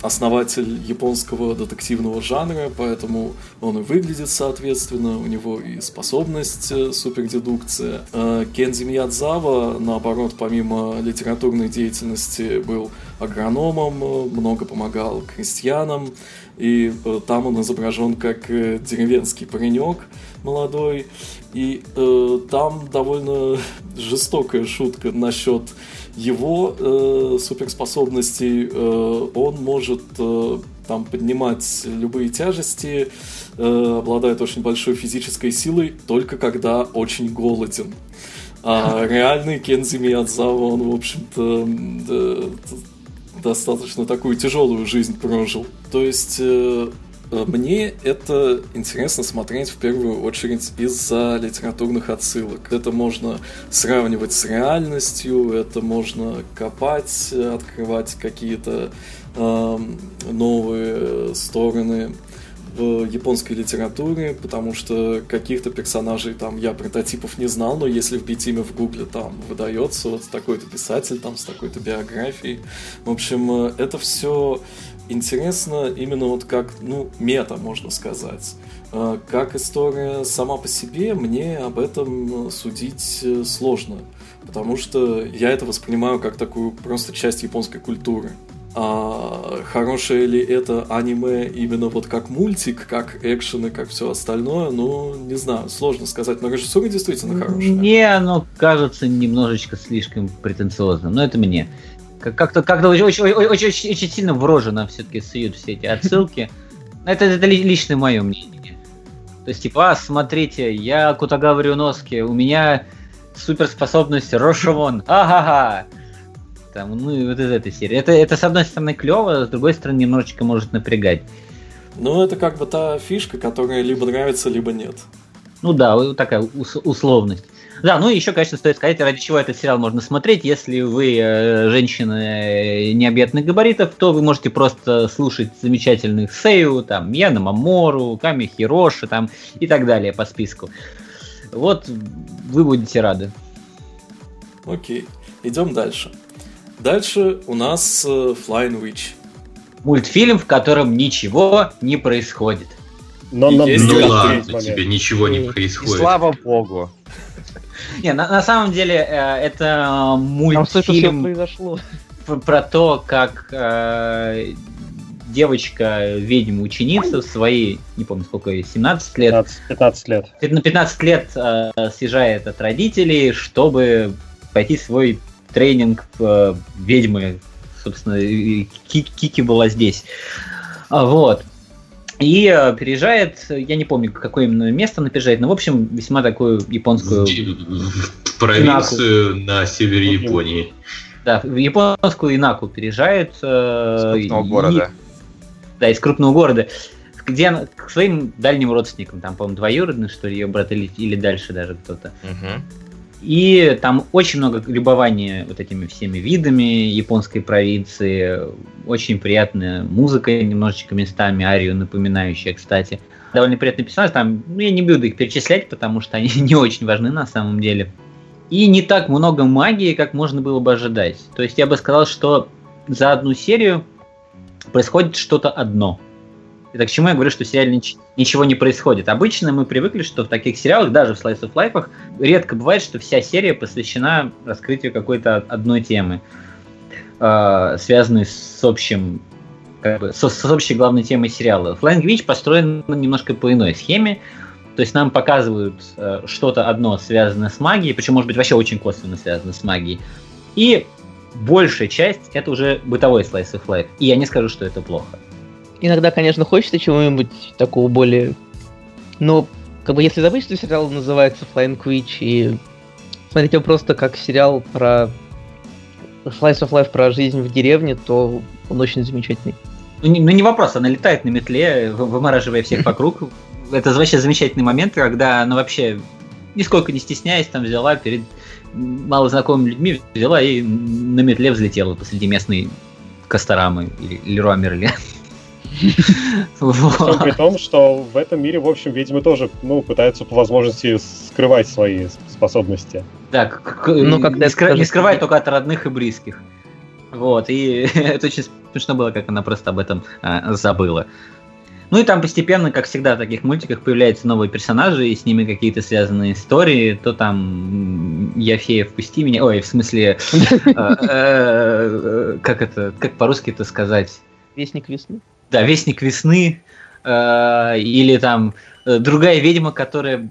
основатель японского детективного жанра, поэтому он и выглядит соответственно, у него и способность супердедукция. Кензи Миядзава, наоборот, помимо литературной деятельности, был агрономом, много помогал крестьянам, и там он изображен как деревенский паренек молодой, и э, там довольно [LAUGHS] жестокая шутка насчет его э, суперспособностей. Э, он может э, там поднимать любые тяжести, э, обладает очень большой физической силой, только когда очень голоден. А [LAUGHS] реальный Кензи Миядзава, он, в общем-то, э, достаточно такую тяжелую жизнь прожил. То есть э, мне это интересно смотреть в первую очередь из-за литературных отсылок. Это можно сравнивать с реальностью, это можно копать, открывать какие-то э, новые стороны в японской литературе, потому что каких-то персонажей там я прототипов не знал, но если вбить имя в гугле, там выдается вот такой-то писатель там с такой-то биографией. В общем, э, это все интересно именно вот как, ну, мета, можно сказать. А, как история сама по себе, мне об этом судить э, сложно, потому что я это воспринимаю как такую просто часть японской культуры. А хорошее ли это аниме именно вот как мультик, как экшен и как все остальное, ну, не знаю, сложно сказать, но режиссура действительно хорошая. Мне оно кажется немножечко слишком претенциозным, но это мне. Как-то как очень, очень, очень, очень сильно врожено все-таки суют все эти отсылки. Это, это личное мое мнение. То есть, типа, а, смотрите, я Кутагава Рюноски, у меня суперспособность Рошевон, ага-га. Там, ну, и вот из этой серии. Это, это, с одной стороны, клево, с другой стороны, немножечко может напрягать. Ну, это как бы та фишка, которая либо нравится, либо нет. Ну да, вот такая ус- условность. Да, ну и еще, конечно, стоит сказать, ради чего этот сериал можно смотреть. Если вы э, женщина э, необъятных габаритов, то вы можете просто слушать замечательных Сею, там, Яна Мамору, Ками Хироши, там, и так далее по списку. Вот вы будете рады. Окей, идем дальше. Дальше у нас э, Flying Witch. Мультфильм, в котором ничего не происходит. Но есть Ну ладно, тебе ничего не И- И происходит. слава богу. Не, на, на самом деле э, это Там слышу, мультфильм произошло. [LAUGHS] про то, как э, девочка, ведьма, ученица в свои, не помню сколько ей, 17 лет, 15, 15 лет. на 15 лет э, съезжает от родителей, чтобы пойти свой тренинг э, ведьмы. Собственно, Кики была здесь. А, Вот. И э, переезжает, я не помню, какое именно место она переезжает, но, в общем, весьма такую японскую... В провинцию на севере Японии. Да, в японскую Инаку переезжает. э, Из крупного и- города. да, из крупного города, где она к своим дальним родственникам, там, по-моему, двоюродный, что ли, ее брат, или, или дальше даже кто-то. Мгм. И там очень много любования вот этими всеми видами японской провинции. Очень приятная музыка немножечко местами, арию напоминающая, кстати. Довольно приятный персонаж. Там, ну, я не буду их перечислять, потому что они [LAUGHS] не очень важны на самом деле. И не так много магии, как можно было бы ожидать. То есть я бы сказал, что за одну серию происходит что-то одно. Это к чему я говорю, что в сериале нич- ничего не происходит. Обычно мы привыкли, что в таких сериалах, даже в Slice of Life, редко бывает, что вся серия посвящена раскрытию какой-то одной темы, э, связанной с общим как бы, со- с, общей главной темой сериала. Flying Witch построен немножко по иной схеме. То есть нам показывают э, что-то одно связанное с магией, причем может быть вообще очень косвенно связано с магией. И большая часть это уже бытовой slice of life. И я не скажу, что это плохо. Иногда, конечно, хочется чего-нибудь такого более... Но, как бы, если забыть, что сериал называется Flying Witch, и смотреть его просто как сериал про Slice of Life, про жизнь в деревне, то он очень замечательный. Ну не, ну, не вопрос, она летает на метле, вы- вымораживая всех [LAUGHS] вокруг. Это вообще замечательный момент, когда она вообще, нисколько не стесняясь, там взяла перед малознакомыми людьми, взяла и на метле взлетела посреди местной Касторамы или Леруа Мерле. [LAUGHS] Причем при том, что в этом мире, в общем, ведьмы тоже, ну, пытаются по возможности скрывать свои способности. Да, к- к- Ну, когда это не скрывает только от родных и близких. Вот, и [LAUGHS] это очень смешно было, как она просто об этом а, забыла. Ну и там постепенно, как всегда в таких мультиках, появляются новые персонажи, и с ними какие-то связанные истории. То там Яфея, впусти меня. Ой, в смысле, [LAUGHS] э, э, как это, как по-русски это сказать? Вестник весны. Да, Вестник весны, э, или там э, другая ведьма, которая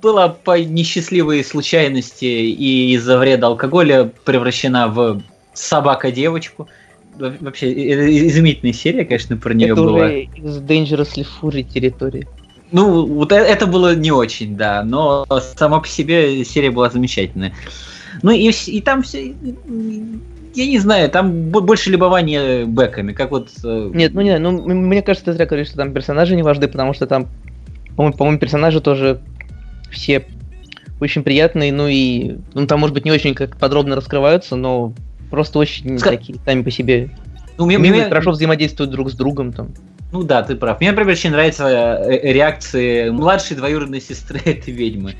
была по несчастливой случайности и из-за вреда алкоголя превращена в собака-девочку. Во- Вообще, э, э, изумительная серия, конечно, про нее Это была. уже из Dangerously Fury территории. Ну, вот это было не очень, да, но сама по себе серия была замечательная. Ну и, и там все, я не знаю, там бо- больше любования бэками, как вот... э, Нет, ну не знаю, ну мне кажется, ты зря говоришь, что там персонажи не важны, потому что там, по-моему, по-моему, персонажи тоже все очень приятные, ну и ну там, может быть, не очень как подробно раскрываются, но просто очень Ска- такие сами по себе ну, мне- милые, мне- хорошо взаимодействуют друг с другом там. Ну да, ты прав. Мне, например, очень нравятся э, э, реакции младшей двоюродной сестры [LAUGHS] этой ведьмы.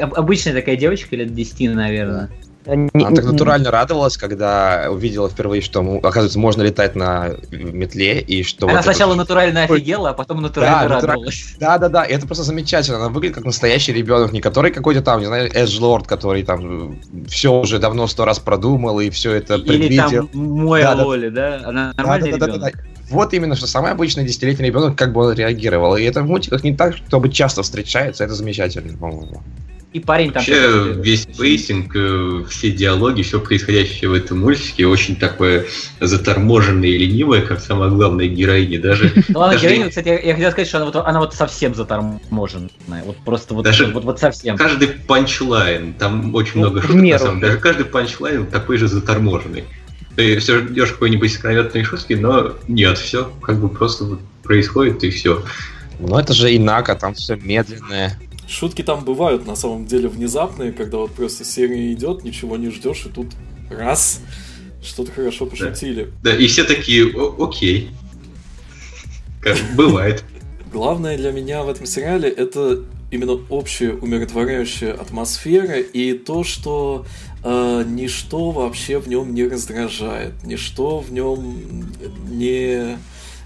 Об- обычная такая девочка, лет 10, наверное. Они- Она так натурально радовалась, когда увидела впервые, что, оказывается, можно летать на метле, и что... Она вот это сначала вот- натурально офигела, а потом натурально Да, натура- радовалась. Да, да, да, и это просто замечательно. Она выглядит как настоящий ребенок, не который какой-то там, не знаю, edgelord, который там все уже давно сто раз продумал и все это Или предвидел. там мой Да, да. Лоли, да? Она нормальный Да, да, да, да, ребенок. да. Вот именно, что самый обычный десятилетний ребенок, как бы он реагировал. И это в мультиках не так, чтобы часто встречается, это замечательно, по-моему. И парень там... Вообще, весь pacing, э, все диалоги, все происходящее в этом мультике очень такое заторможенное и ленивое, как самая главная героиня. Даже, [LAUGHS] Ну, она даже героиня, кстати, я, я хотел сказать, что она вот, она вот совсем заторможенная. Вот просто вот, Даже вот, вот совсем. каждый панчлайн, там очень Ну, много шуток, на меру. самом деле. Даже каждый панчлайн такой же заторможенный. Ты все ждешь какой-нибудь искрометной шутки, но нет, все как бы просто происходит и все. Ну это же Инака, там все медленное. Шутки там бывают на самом деле внезапные, когда вот просто серия идет, ничего не ждешь, и тут раз что-то хорошо пошутили. Да, и все такие, «О- окей. Как бывает. Главное для меня в этом сериале это именно общая умиротворяющая атмосфера и то, что э, ничто вообще в нем не раздражает, ничто в нем не,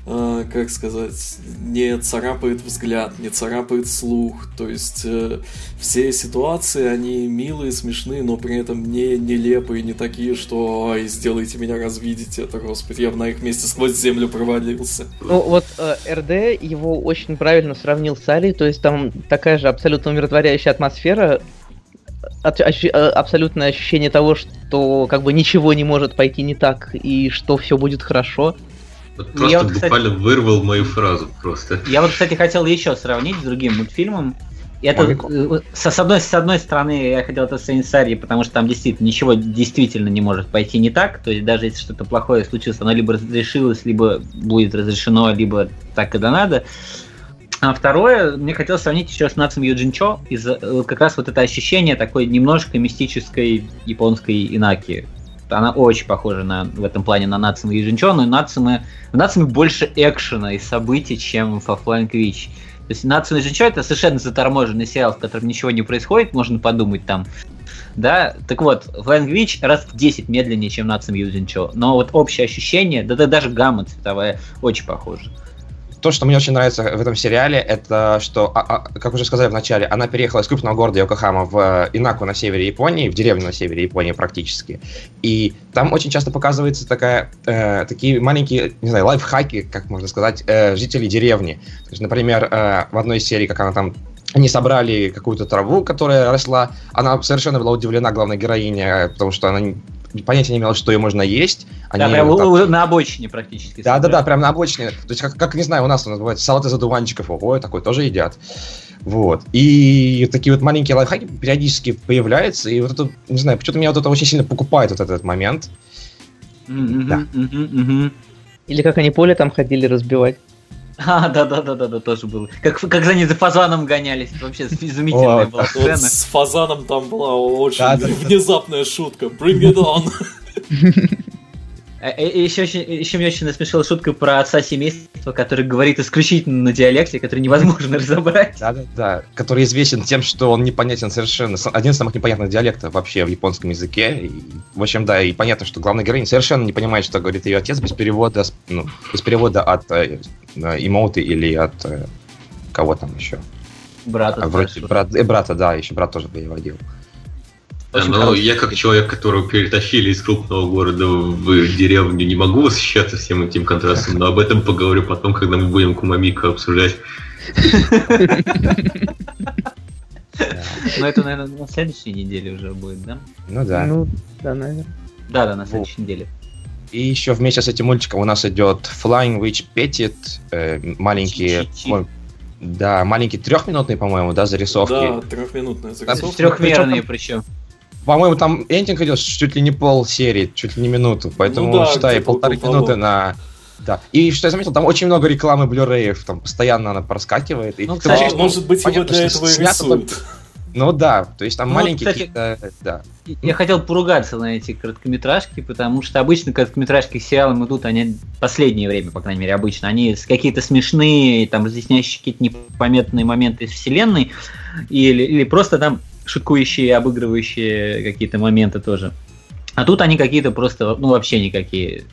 э, как сказать, не царапает взгляд, не царапает слух. То есть э, все ситуации, они милые, смешные, но при этом не нелепые, не такие, что «Ай, сделайте меня развидеть это, господи, я бы на их месте сквозь землю провалился». Ну вот э, РД его очень правильно сравнил с Али, то есть там такая же абсолютно умиротворяющая атмосфера, э, абсолютное ощущение того, что как бы ничего не может пойти не так и что все будет хорошо. Вот Ну, я просто вот, кстати- буквально вырвал мою фразу просто. Я вот, кстати, хотел еще сравнить с другим мультфильмом. И Это, Маленького. э, со- с, одной, с одной стороны, я хотел это сравнить с Арьей, потому что там действительно ничего действительно не может пойти не так. То есть даже если что-то плохое случилось, оно либо разрешилось, либо будет разрешено, либо так и да надо. А второе, мне хотелось сравнить еще с Нацем Юджинчо, из вот как раз вот это ощущение такой немножко мистической японской инаки. Она очень похожа на, в этом плане на Нациму Юджинчо, но Нациме, в Нациме больше экшена и событий, чем в Flying Witch. То есть Нацуме Юджинчо это совершенно заторможенный сериал, в котором ничего не происходит, можно подумать там. Да, так вот, Flying Witch раз в 10 медленнее, чем Нацуме Юджинчо. Но вот общее ощущение, да, да даже гамма цветовая очень похожа. То, что мне очень нравится в этом сериале, это что, а- а, как уже сказали в начале, она переехала из крупного города Йокохама в э, Инаку на севере Японии, в деревню на севере Японии практически. И там очень часто показывается такая, э, такие маленькие, не знаю, лайфхаки, как можно сказать, э, жителей деревни. То есть, например, э, в одной из серий, как она там они собрали какую-то траву, которая росла. Она совершенно была удивлена, главная героиня, э, потому что она понятия не имела, что ее можно есть. Да, Они прям вот так- у- у- на обочине практически. да, да, собрали. да, прям на обочине. То есть, как, как не знаю, у нас у нас бывает салат из одуванчиков, ого, такой тоже едят. Вот. И такие вот маленькие лайфхаки периодически появляются, и вот это, не знаю, почему-то меня вот это очень сильно покупает, вот этот момент. Мгм, Да. мгм, мгм. Или как они поле там ходили разбивать. А, да, да, да, да, да, тоже было. Как, как за ней за фазаном гонялись. Вообще изумительная Вот. была Вот сцена. с фазаном там была очень да. внезапная шутка. Bring it on! [LAUGHS] Еще, очень- еще меня очень насмешила шутка про отца семейства, который говорит исключительно на диалекте, который невозможно [LAUGHS] разобрать. Да, да, да. Который известен тем, что он непонятен совершенно. Один из самых непонятных диалектов вообще в японском языке. И, в общем, да, и понятно, что главная героиня совершенно не понимает, что говорит ее отец без перевода, ну, без перевода от э, э, эмоуты или от э, кого там еще. Брат, А, вроде брат, э, брата, да, еще брат тоже переводил. Да, Очень но хороший я как человек, которого перетащили из крупного города в деревню, не могу восхищаться всем этим контрастом, но об этом поговорю потом, когда мы будем Кумамика обсуждать. Но это, наверное, на следующей неделе уже будет, да? Ну да. Ну, да, наверное. Да, да, на следующей неделе. И еще вместе с этим мультиком у нас идет Flying Witch Petit, э, маленькие, да, маленькие трехминутные, по-моему, да, зарисовки. Да, трехминутная зарисовка. Трехмерные причем. По-моему, там эндинг идет чуть ли не пол серии, чуть ли не минуту, поэтому Ну да, считай полторы минуты на. Да. И что я заметил, там очень много рекламы Blu-ray, там постоянно она проскакивает. И Ну, кстати, вообще- может быть, его понятно, для что этого и снято рисуют. Ну да, то есть там Ну, маленькие кстати, какие-то. Да. Я хотел поругаться на эти короткометражки, потому что обычно короткометражки сериалам идут, они последнее время, по крайней мере, обычно, они с- какие-то смешные, там, разъясняющие какие-то непометные моменты из вселенной, или, или просто там шуткующие, обыгрывающие какие-то моменты тоже. А тут они какие-то просто, ну, вообще никакие.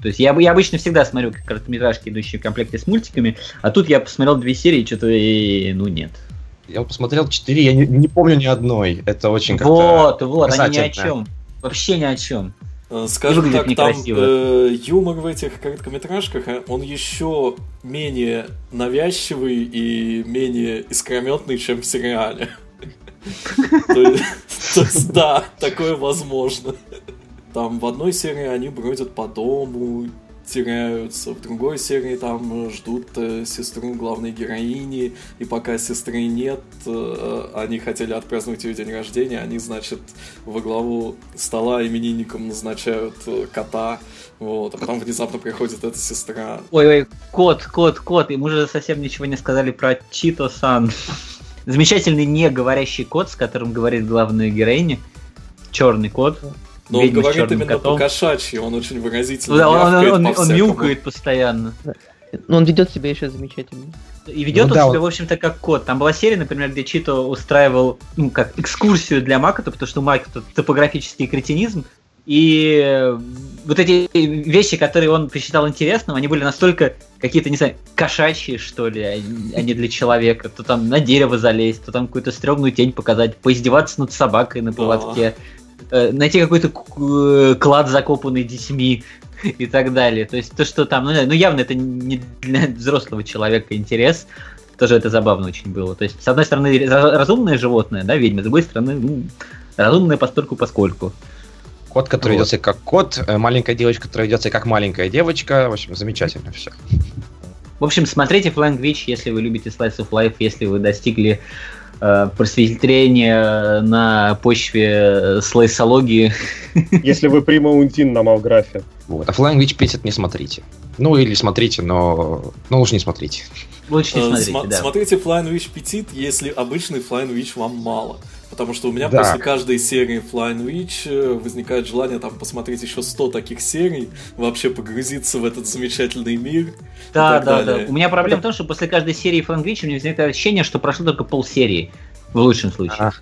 То есть я, я обычно всегда смотрю короткометражки, идущие в комплекте с мультиками, а тут я посмотрел две серии, что-то, и, ну, нет. Я посмотрел четыре, я не, не помню ни одной. Это очень как-то. Вот, вот, они ни о чем. Вообще ни о чем. Э, Скажем Выглядит так, там некрасиво. э, юмор в этих короткометражках, а, он еще менее навязчивый и менее искрометный, чем в сериале. [LAUGHS] да, такое возможно. Там в одной серии они бродят по дому, теряются. В другой серии там ждут э, сестру главной героини, и пока сестры нет, э, они хотели отпраздновать ее день рождения, они, значит, во главу стола именинником назначают э, кота, вот, а потом внезапно приходит эта сестра. Ой-ой, кот, кот, кот, и мы же совсем ничего не сказали про Чито-сан. Замечательный не говорящий кот, с которым говорит главная героиня. Черный кот. Но он говорит именно котом. по-кошачьи, он очень выразительно Да, он, он- он- он мяукает постоянно. Но он ведет себя еще замечательно. И ведет Ну он да, себя, вот. в общем-то, как кот. Там была серия, например, где Чито устраивал, ну, как экскурсию для Макота, потому что у Макота топографический кретинизм. И э, вот эти вещи, которые он посчитал интересным, они были настолько какие-то, не знаю, кошачьи, что ли, а не- а не для человека. То там на дерево залезть, то там какую-то стрёмную тень показать, поиздеваться над собакой на поводке, э, найти какой-то э, клад, закопанный детьми и так далее. То есть то, что там, ну, ну явно это не для взрослого человека интерес, тоже это забавно очень было. То есть, с одной стороны, разумное животное, да, ведьма, с другой стороны, ну, разумное постольку поскольку. Кот, который Вот. ведет себя как кот, э, маленькая девочка, которая ведет себя как маленькая девочка. В общем, замечательно все. В общем, смотрите Flying Witch, если вы любите Slice of Life, если вы достигли э, просветления на почве э, слайсологии. Если вы примаунтин на Малграфе. Вот. А Flying Witch 50 не смотрите. Ну, или смотрите, но... Ну, лучше не смотрите. Лучше не Э, смотрите, сма- да. Смотрите Flying Witch Petit, если обычный Flying Witch вам мало. Потому что у меня Да. после каждой серии Flying Witch э, возникает желание там посмотреть еще 100 таких серий, вообще погрузиться в этот замечательный мир. Да, так да, далее. да. У меня проблема в том, что после каждой серии Flying Witch у меня возникает ощущение, что прошло только полсерии. В лучшем случае. А.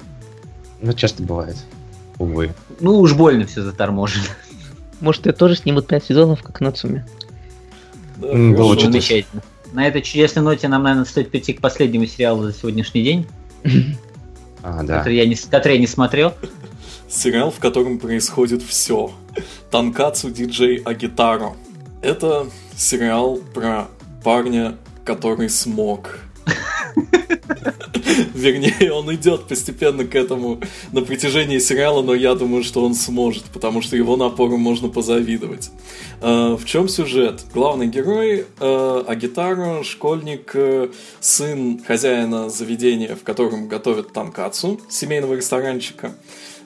Ну, часто бывает. Увы. Ну уж больно все заторможено. Может, ее тоже снимут 5 сезонов, как Нацуми. Да, что-то- Замечательно. На этой чудесной ноте нам, наверное, стоит перейти к последнему сериалу за сегодняшний день, [LAUGHS] А, да. который, я не, который я не смотрел. Сериал, в котором происходит все. Танкацу диджей Агитаро. Это сериал про парня, который смог. [LAUGHS] Вернее, он идет постепенно к этому на протяжении сериала, но я думаю, что он сможет, потому что его напору можно позавидовать. Э, В чем сюжет? Главный герой э, Агитаро, школьник, э, сын хозяина заведения, в котором готовят танкацу, семейного ресторанчика.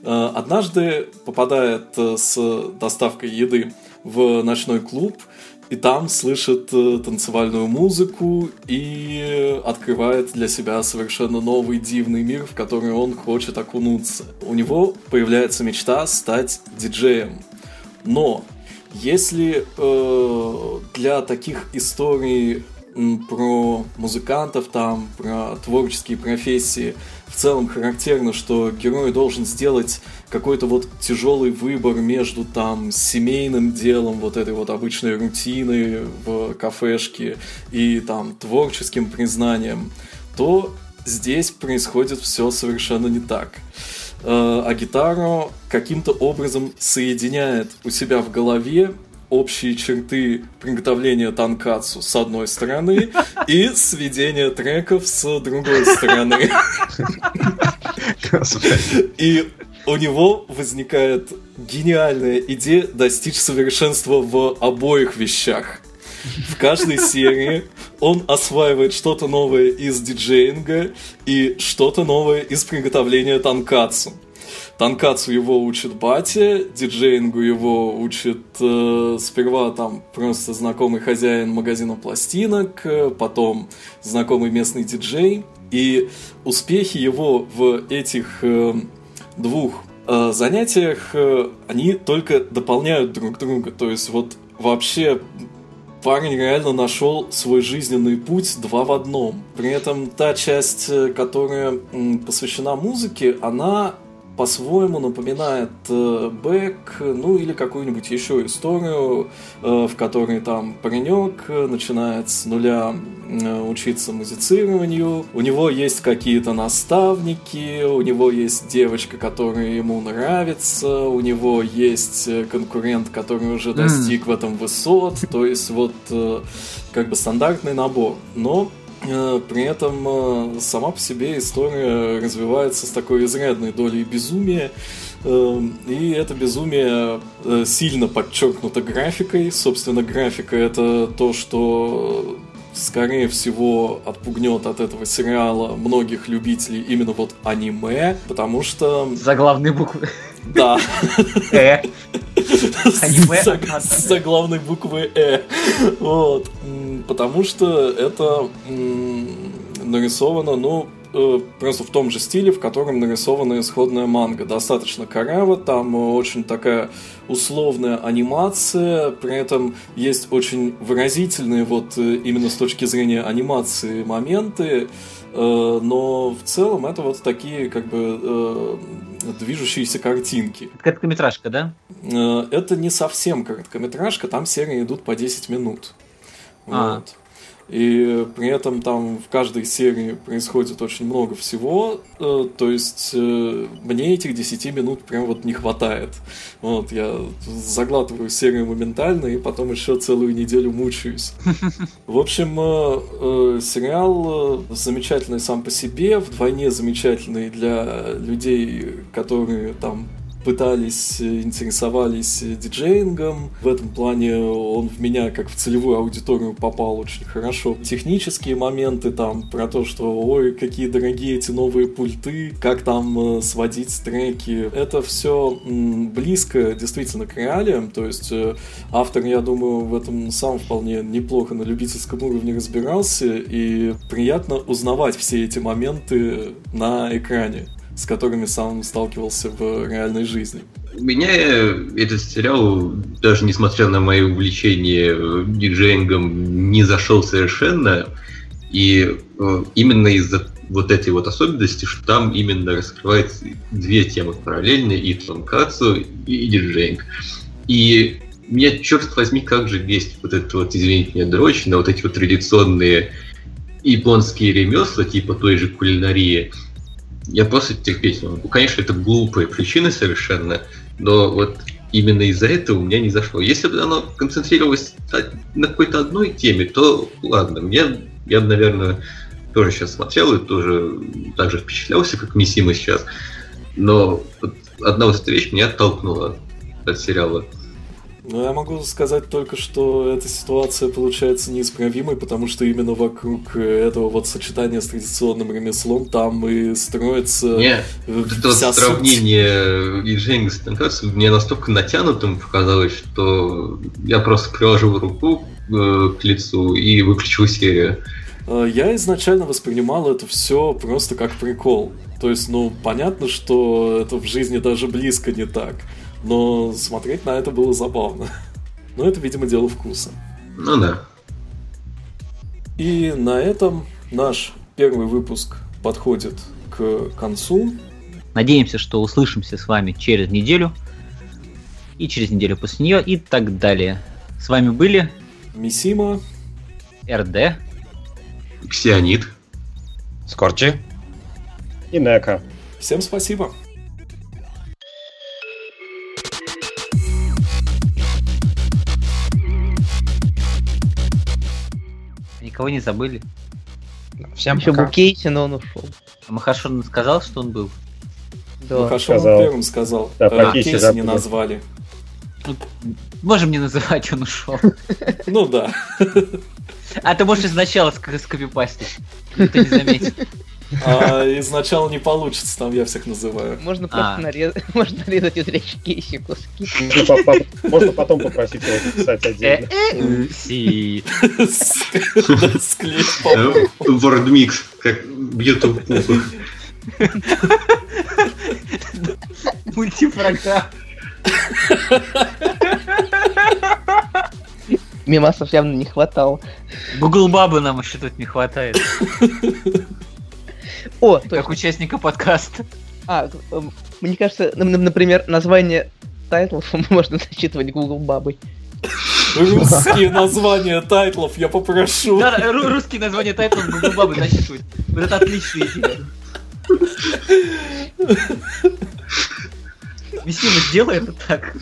Э, Однажды попадает э, с доставкой еды в ночной клуб, и там слышит э, танцевальную музыку и открывает для себя совершенно новый дивный мир, в который он хочет окунуться. У него появляется мечта стать диджеем. Но если э, для таких историй про музыкантов там, про творческие профессии целом характерно, что герой должен сделать какой-то вот тяжелый выбор между там семейным делом, вот этой вот обычной рутиной в кафешке и там творческим признанием, то здесь происходит все совершенно не так. Э, А Гитаро каким-то образом соединяет у себя в голове общие черты приготовления танкацу с одной стороны и сведения треков с другой стороны. И у него возникает гениальная идея достичь совершенства в обоих вещах. В каждой серии он осваивает что-то новое из диджеинга и что-то новое из приготовления танкацу. Танкацу его учит батя, диджеингу его учит э, сперва там просто знакомый хозяин магазина пластинок, э, потом знакомый местный диджей. И успехи его в этих э, двух э, занятиях, э, они только дополняют друг друга. То есть вот вообще парень реально нашел свой жизненный путь два в одном. При этом та часть, э, которая посвящена музыке, она по-своему напоминает э, бэк, ну или какую-нибудь еще историю, э, в которой там паренек э, начинает с нуля учиться музицированию, у него есть какие-то наставники, у него есть девочка, которая ему нравится, у него есть конкурент, который уже достиг в этом высот, то есть вот как бы стандартный набор. Но При этом э, сама по себе история развивается с такой изрядной долей безумия. Э, И это безумие э, сильно подчеркнуто графикой. Собственно, графика это то, что скорее всего отпугнет от этого сериала многих любителей именно вот аниме, потому что, Заглавные буквы. да, Э. [LAUGHS] Аниме за, одна, за главной буквы Э. Вот. Потому что это нарисовано, ну, э, просто в том же стиле, в котором нарисована исходная манга. Достаточно коряво, там очень такая условная анимация, при этом есть очень выразительные вот э, именно с точки зрения анимации моменты, э, но в целом это вот такие как бы движущиеся картинки. Это короткометражка, да? Это не совсем короткометражка, там серии идут по 10 минут. А. Вот. И при этом там в каждой серии происходит очень много всего, э, то есть э, мне этих 10 минут прям вот не хватает. Вот, я заглатываю серию моментально и потом еще целую неделю мучаюсь. [LAUGHS] В общем, э, э, сериал э, замечательный сам по себе, вдвойне замечательный для людей, которые там пытались, э, интересовались э, диджеингом. В этом плане он в меня, как в целевую аудиторию, попал очень хорошо. Технические моменты там про то, что ой, какие дорогие эти новые пульты, как там э, сводить треки. Это все близко действительно к реалиям. То есть автор, я думаю, в этом сам вполне неплохо на любительском уровне разбирался. И приятно узнавать все эти моменты на экране с которыми сам сталкивался в реальной жизни. Меня этот сериал, даже несмотря на мое увлечение диджеингом, не зашел совершенно. И э, именно из-за вот этой вот особенности, что там именно раскрывается две темы параллельно, и тонкацу, и диджеинг. И меня, черт возьми, как же есть вот это вот, извините меня, дрочь на вот эти вот традиционные японские ремесла, типа той же кулинарии, я просто терпеть не могу. Конечно, это глупые причины совершенно, но вот именно из-за этого у меня не зашло. Если бы оно концентрировалось на какой-то одной теме, то ладно, мне, я бы, наверное, тоже сейчас смотрел и тоже так же впечатлялся, как Мисима сейчас. Но вот одна вот эта вещь меня оттолкнула от сериала. Ну, я могу сказать только, что эта ситуация получается неисправимой, потому что именно вокруг этого вот сочетания с традиционным ремеслом там и строится Нет, вот это вот сравнение диджеинга с танцем мне настолько натянутым показалось, что я просто приложил руку э, к лицу и выключил серию. Я изначально воспринимал это все просто как прикол. То есть, ну, понятно, что это в жизни даже близко не так но смотреть на это было забавно. [LAUGHS] Но это, видимо, дело вкуса. Ну да. И на этом наш первый выпуск подходит к концу. Надеемся, что услышимся с вами через неделю. И через неделю после нее, и так далее. С вами были Мисима, РД, Ксионид, Скорчи и Нека. Всем спасибо. Никого не забыли. Всем Еще пока. был Кейси, но он ушел. А Махашон сказал, что он был? Да. Махашон сказал. первым сказал. Да, про а, Кейси Кейси не назвали. Можем не называть, он ушел. [LAUGHS] Ну да. А ты можешь сначала ск- скопипастить. Никто не заметит. А изначально не получится, там я всех называю. Можно просто А. нарезать, [LAUGHS] можно нарезать из речи Кейси куски. Можно потом попросить его записать Э, отдельно. э, склеить по- Вордмикс, как бьет в пупы. Мультипрограмм. Мемасов явно не хватало. Google Бабы нам еще тут не хватает. О, Как точно. участника подкаста. А, эм, мне кажется, например, название тайтлов [LAUGHS] можно зачитывать Google бабой. Русские названия тайтлов я попрошу. Да, да, ру- русские названия тайтлов Google Бабы засчитывать. Вот это отличная идея. Весима, сделай это так.